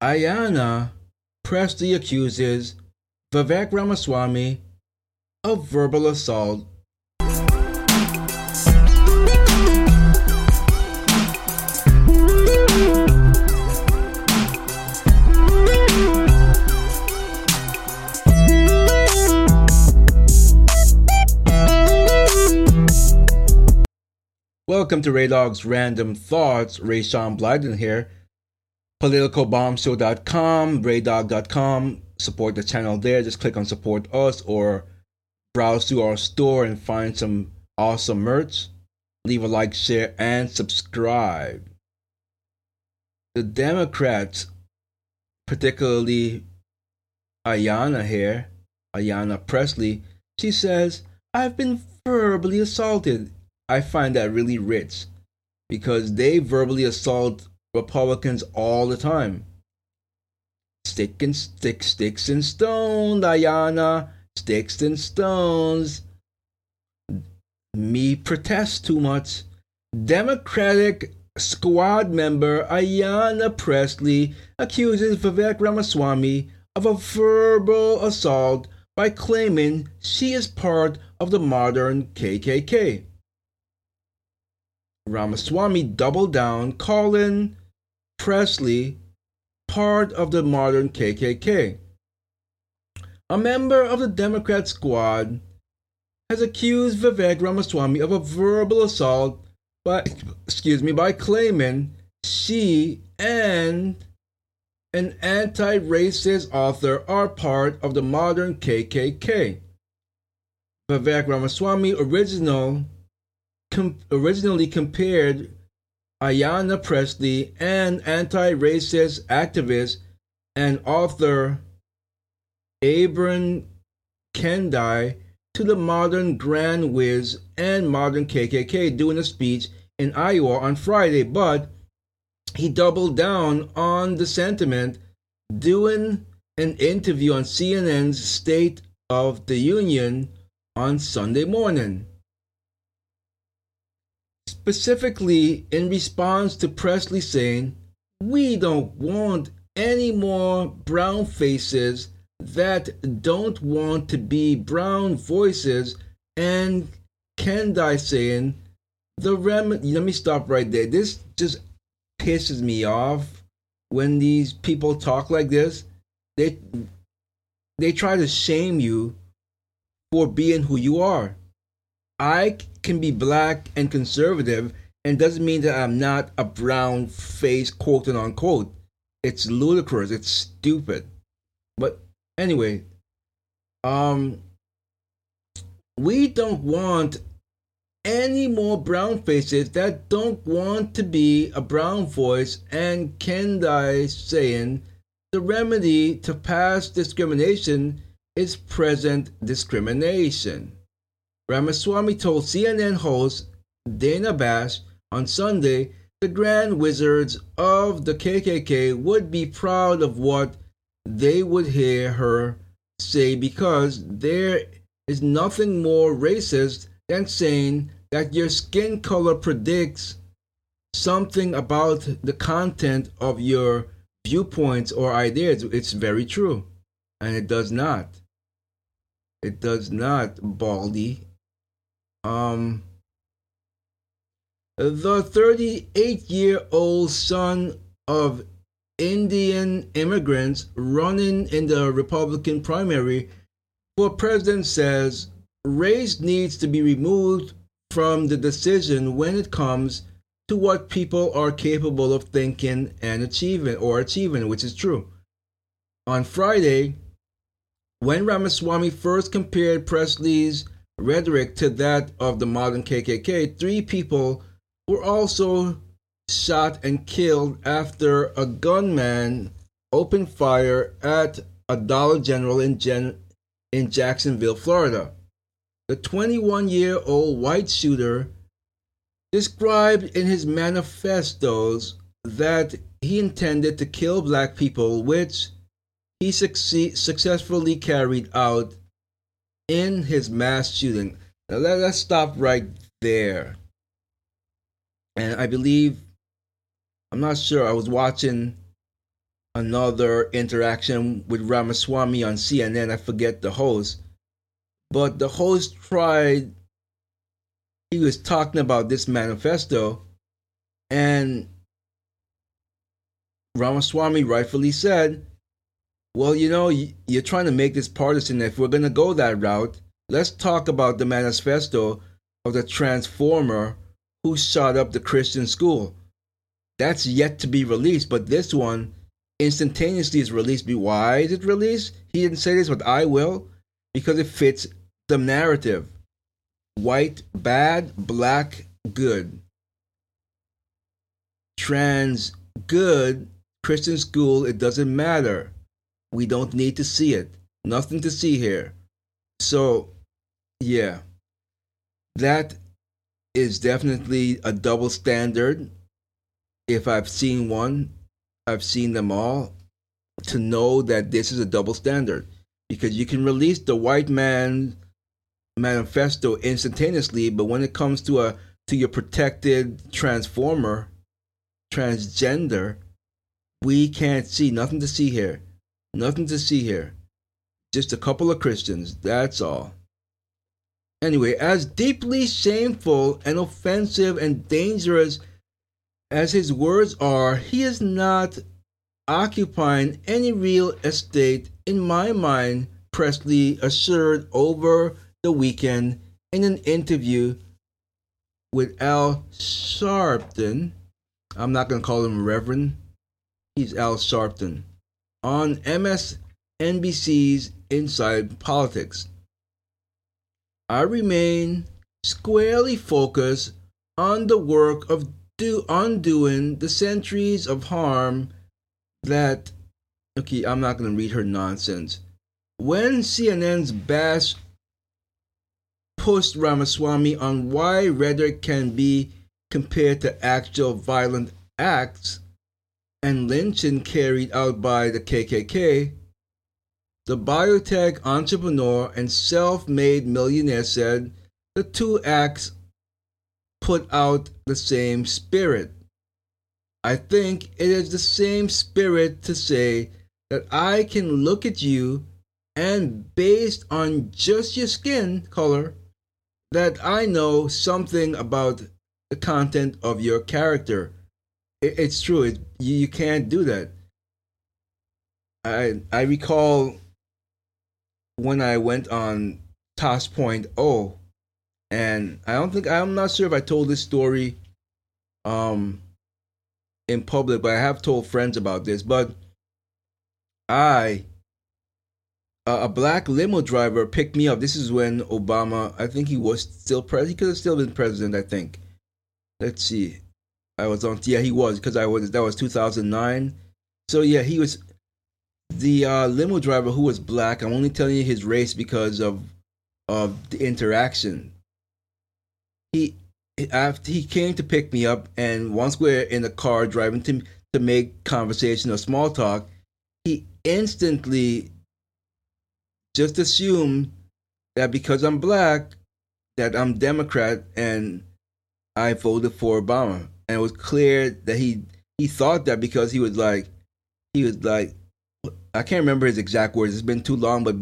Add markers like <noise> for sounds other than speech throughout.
Ayanna Pressley accuses Vivek Ramaswamy of verbal assault. Welcome to Ray Dog's Random Thoughts. Ray Sean Blyden here politicalbombshow.com, rehdogg.com. Support the channel there. Just click on support us or browse through our store and find some awesome merch. Leave a like, share, and subscribe. The Democrats, particularly Ayanna here, Ayanna Pressley, she says, I've been verbally assaulted. I find that really rich because they verbally assault Republicans all the time. Stick and stick, sticks and stones, Diana. Sticks and stones. Me protest too much. Democratic squad member Ayanna Pressley accuses Vivek Ramaswamy of a verbal assault by claiming she is part of the modern KKK. Ramaswamy doubled down, calling Pressley part of the modern KKK. A member of the Democrat squad has accused Vivek Ramaswamy of a verbal assault by excuse me by claiming she and an anti-racist author are part of the modern KKK. Vivek Ramaswamy original com- originally compared Ayanna Pressley, and anti racist activist and author Ibram Kendi to the modern Grand Wiz and modern KKK doing a speech in Iowa on Friday, but he doubled down on the sentiment doing an interview on CNN's State of the Union on Sunday morning specifically in response to Pressley saying, We don't want any more brown faces that don't want to be brown voices, and Kendi saying, the rem let me stop right there. This just pisses me off when these people talk like this. They they try to shame you for being who you are. I can be black and conservative and doesn't mean that I'm not a brown face, quote and unquote. It's ludicrous. It's stupid. But anyway, um, we don't want any more brown faces that don't want to be a brown voice. And Kendi saying the remedy to past discrimination is present discrimination. Ramaswamy told CNN host Dana Bash on Sunday the Grand Wizards of the KKK would be proud of what they would hear her say because there is nothing more racist than saying that your skin color predicts something about the content of your viewpoints or ideas. It's very true. And it does not. It does not, Baldy. Um, the 38 year old son of Indian immigrants running in the Republican primary for president says race needs to be removed from the decision when it comes to what people are capable of thinking and achieving or achieving, which is true. On Friday, when Ramaswamy first compared Pressley's rhetoric to that of the modern KKK, three people were also shot and killed after a gunman opened fire at a Dollar General in, Gen- in Jacksonville, Florida. The 21 year old white shooter described in his manifestos that he intended to kill black people, which he succeed- successfully carried out in his mass shooting. Now let, us stop right there. And I believe, I'm not sure, I was watching another interaction with Ramaswamy on CNN. I forget the host, but the host tried. He was talking about this manifesto, and Ramaswamy rightfully said, "Well, you know, you're trying to make this partisan. If we're going to go that route, let's talk about the manifesto of the transformer who shot up the Christian school. That's yet to be released, but this one instantaneously is released. Why is it released? He didn't say this, but I will, because it fits the narrative. White, bad, black, good. Trans, good, Christian school, it doesn't matter. We don't need to see it. Nothing to see here. So, yeah, that is definitely a double standard. If I've seen one, I've seen them all to know that this is a double standard because you can release the white man manifesto instantaneously, but when it comes to a to your protected transformer, transgender, we can't see nothing to see here. Nothing to see here. Just a couple of Christians, that's all. Anyway, as deeply shameful and offensive and dangerous as his words are, he is not occupying any real estate in my mind, Pressley assured over the weekend in an interview with Al Sharpton. I'm not going to call him Reverend. He's Al Sharpton on MSNBC's Inside Politics. I remain squarely focused on the work of do undoing the centuries of harm that okay, I'm not gonna read her nonsense. When CNN's Bash pushed Ramaswamy on why rhetoric can be compared to actual violent acts and lynching carried out by the KKK, the biotech entrepreneur and self made millionaire said the two acts put out the same spirit. I think it is the same spirit to say that I can look at you and based on just your skin color, that I know something about the content of your character. It's true. It, you, you can't do that. I I recall when I went on Toss Point O, and I don't think I'm not sure if I told this story um in public, but I have told friends about this. But I uh, black limo driver picked me up. This is when Obama, I think he was still president. He could have still been president. I think. Let's see. I was on. Yeah, he was because I was. That was 2009. So yeah, he was the uh, limo driver who was black. I'm only telling you his race because of of the interaction. He after he came to pick me up, and once we're in the car driving to to make conversation or small talk, he instantly just assumed that because I'm black, that I'm Democrat and I voted for Obama. And it was clear that he he thought that because he was like he was like I can't remember his exact words. It's been too long, but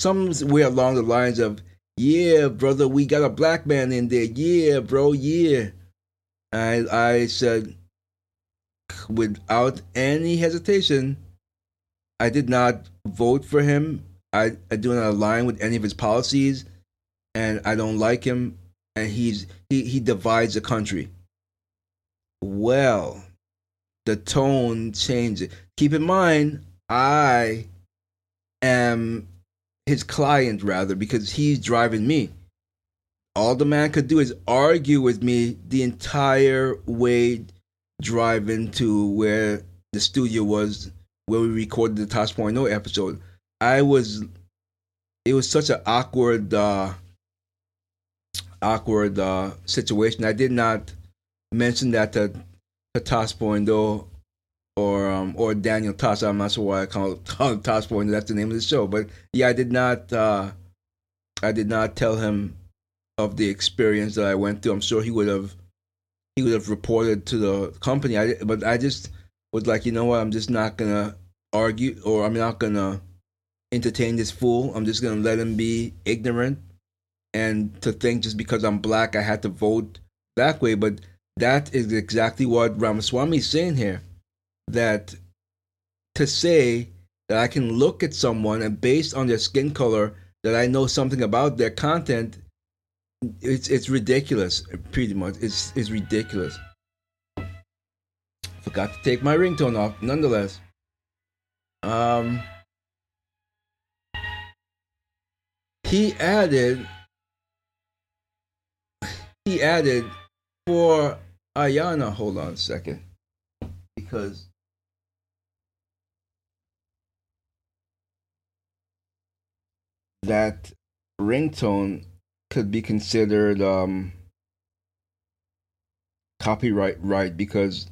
somewhere along the lines of, "Yeah, brother, we got a black man in there. Yeah, bro, yeah." I I said, without any hesitation, I did not vote for him. I, I do not align with any of his policies, and I don't like him. And he's he he divides the country. Well, the tone changes. Keep in mind, I am his client rather because he's driving me. All the man could do is argue with me the entire way driving to where the studio was where we recorded the Tosh Point episode. I was it was such an awkward uh awkward uh situation. I did not mention that to, to though or um, or Daniel Tosh. I'm not sure why I call, <laughs> call him. That's the name of the show. But yeah, I did not. Uh, I did not tell him of the experience that I went through. I'm sure he would have. He would have reported to the company. I but I just was like, you know what? I'm just not gonna argue or I'm not gonna entertain this fool. I'm just gonna let him be ignorant and to think just because I'm black I had to vote that way. But that is exactly what Ramaswamy is saying here. That to say that I can look at someone and based on their skin color that I know something about their content, it's it's ridiculous. Pretty much, it's it's ridiculous. Forgot to take my ringtone off. Nonetheless, um, he added he added for Ayanna. Hold on a second, because that ringtone could be considered um, copyright right because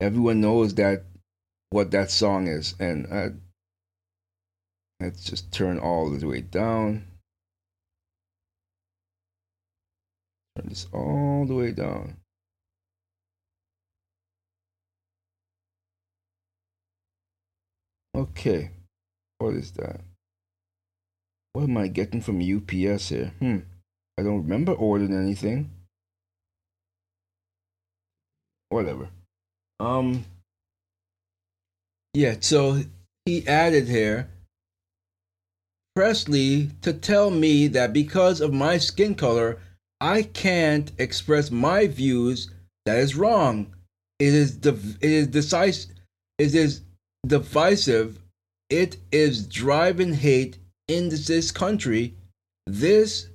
everyone knows that what that song is. And uh, let's just turn all the way down. Turn this all the way down okay what is that what am I getting from UPS here? Hmm. I don't remember ordering anything. Whatever. Um. Yeah, so he added here Pressley to tell me that because of my skin color, I can't express my views. That is wrong. It is div- it is decisive. It is divisive. It is driving hate in this country, this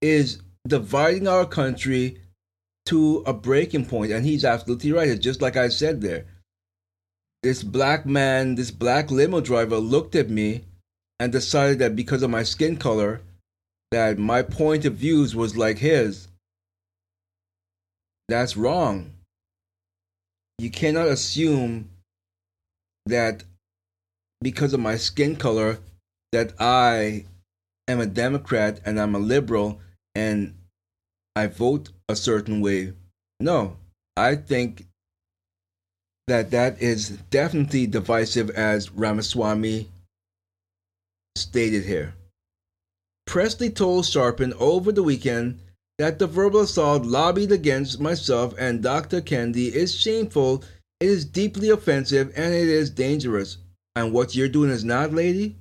is dividing our country to a breaking point. And he's absolutely right. It's just like I said there. This black man, this black limo driver looked at me and decided that because of my skin color, that my point of views was like his. That's wrong. You cannot assume that because of my skin color that I am a Democrat and I'm a liberal and I vote a certain way. No, I think that that is definitely divisive as Ramaswamy stated here. Pressley told Sharpton over the weekend that the verbal assault lobbied against myself and Dr. Kendi is shameful, it is deeply offensive, and it is dangerous. And what you're doing is not, lady?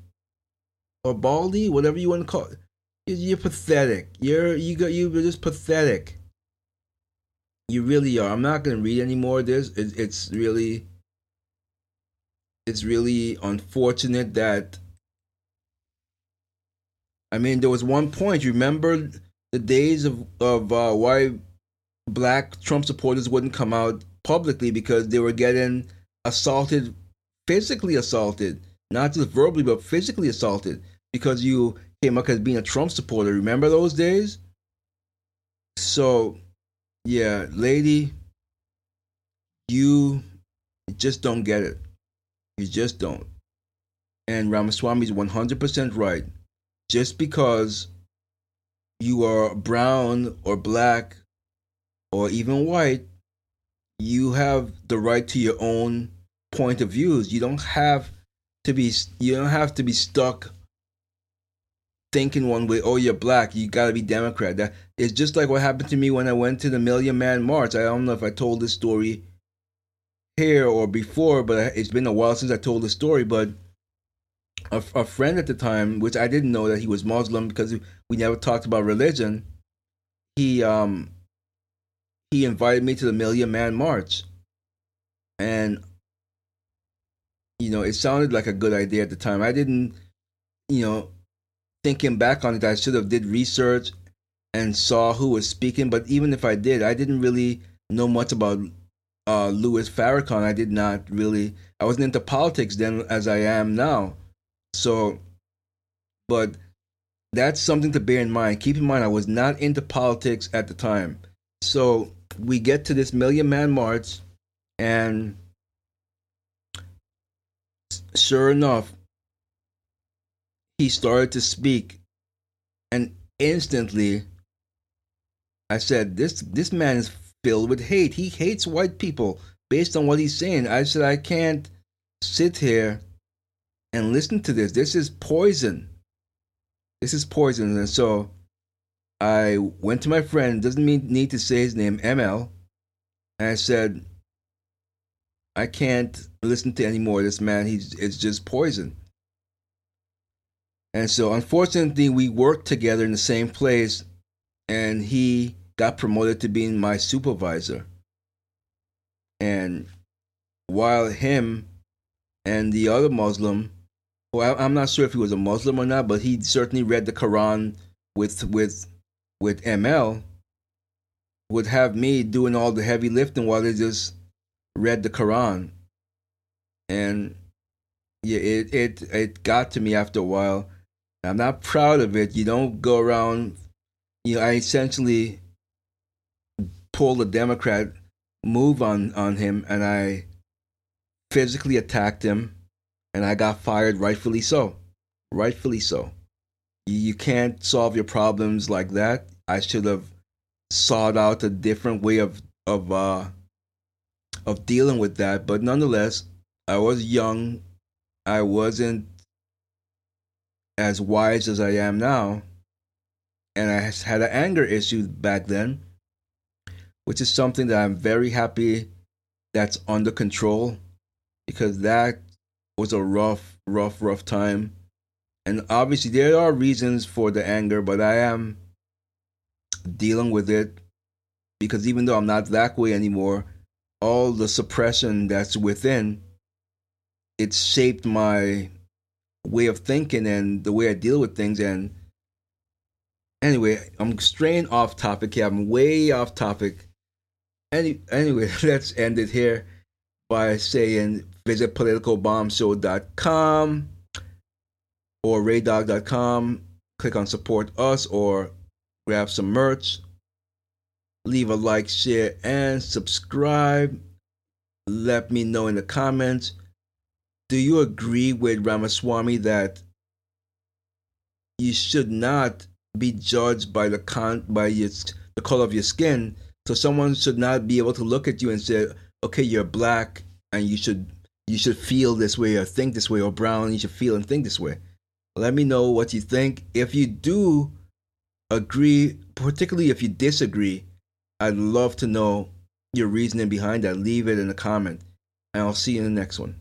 or baldy, whatever you want to call it. You're pathetic. You're you got you're just pathetic. You really are. I'm not gonna read any more of this. It, it's really it's really unfortunate that I mean there was one point. You remember the days of of uh, why black Trump supporters wouldn't come out publicly because they were getting assaulted, physically assaulted, not just verbally but physically assaulted because you came up as being a Trump supporter. Remember those days? So, yeah, lady, you just don't get it. You just don't. And Ramaswamy is 100% right. Just because you are brown or black or even white, you have the right to your own point of views. You don't have to be you don't have to be stuck thinking one way, oh, you're black, you gotta be Democrat. That it's just like what happened to me when I went to the Million Man March. I don't know if I told this story here or before, but it's been a while since I told the story. But a, a friend at the time, which I didn't know that he was Muslim because we never talked about religion, he um he invited me to the Million Man March, and you know it sounded like a good idea at the time. I didn't, you know, thinking back on it, I should have did research and saw who was speaking. But even if I did, I didn't really know much about uh, Louis Farrakhan. I did not really. I wasn't into politics then as I am now. So, but that's something to bear in mind. Keep in mind, I was not into politics at the time. So we get to this Million Man March, and sure enough, he started to speak, and instantly I said, This this man is filled with hate. He hates white people based on what he's saying. I said, I can't sit here And listen to this. This is poison. This is poison. And so I went to my friend, doesn't mean, need to say his name, ML, and I said, I can't listen to any more of this man. He's it's just poison. And so unfortunately we worked together in the same place and he got promoted to being my supervisor. And while him and the other Muslim, well, I'm not sure if he was a Muslim or not, but he certainly read the Quran with with with ML, would have me doing all the heavy lifting while they just read the Quran. And yeah, it it it got to me after a while. I'm not proud of it. You don't go around. You know, I essentially pulled a Democrat move on on him, and I physically attacked him, and I got fired. Rightfully so. Rightfully so. You can't solve your problems like that. I should have sought out a different way of of uh, of dealing with that. But nonetheless, I was young. I wasn't as wise as I am now, and I had an anger issue back then, which is something that I'm very happy that's under control because that was a rough, rough, rough time. And obviously, there are reasons for the anger, but I am dealing with it because even though I'm not that way anymore, all the suppression that's within it's shaped my way of thinking and the way I deal with things. And anyway, I'm straying off topic here. I'm way off topic. Any, anyway, <laughs> let's end it here by saying visit politicalbombshow.com or rehdogg.com. Click on support us or grab some merch. Leave a like, share, and subscribe. Let me know in the comments. Do you agree with Ramaswamy that you should not be judged by the con by your, the color of your skin? So someone should not be able to look at you and say, "Okay, you're black, and you should you should feel this way or think this way, or brown, you should feel and think this way." Let me know what you think. If you do agree, particularly if you disagree, I'd love to know your reasoning behind that. Leave it in a comment, and I'll see you in the next one.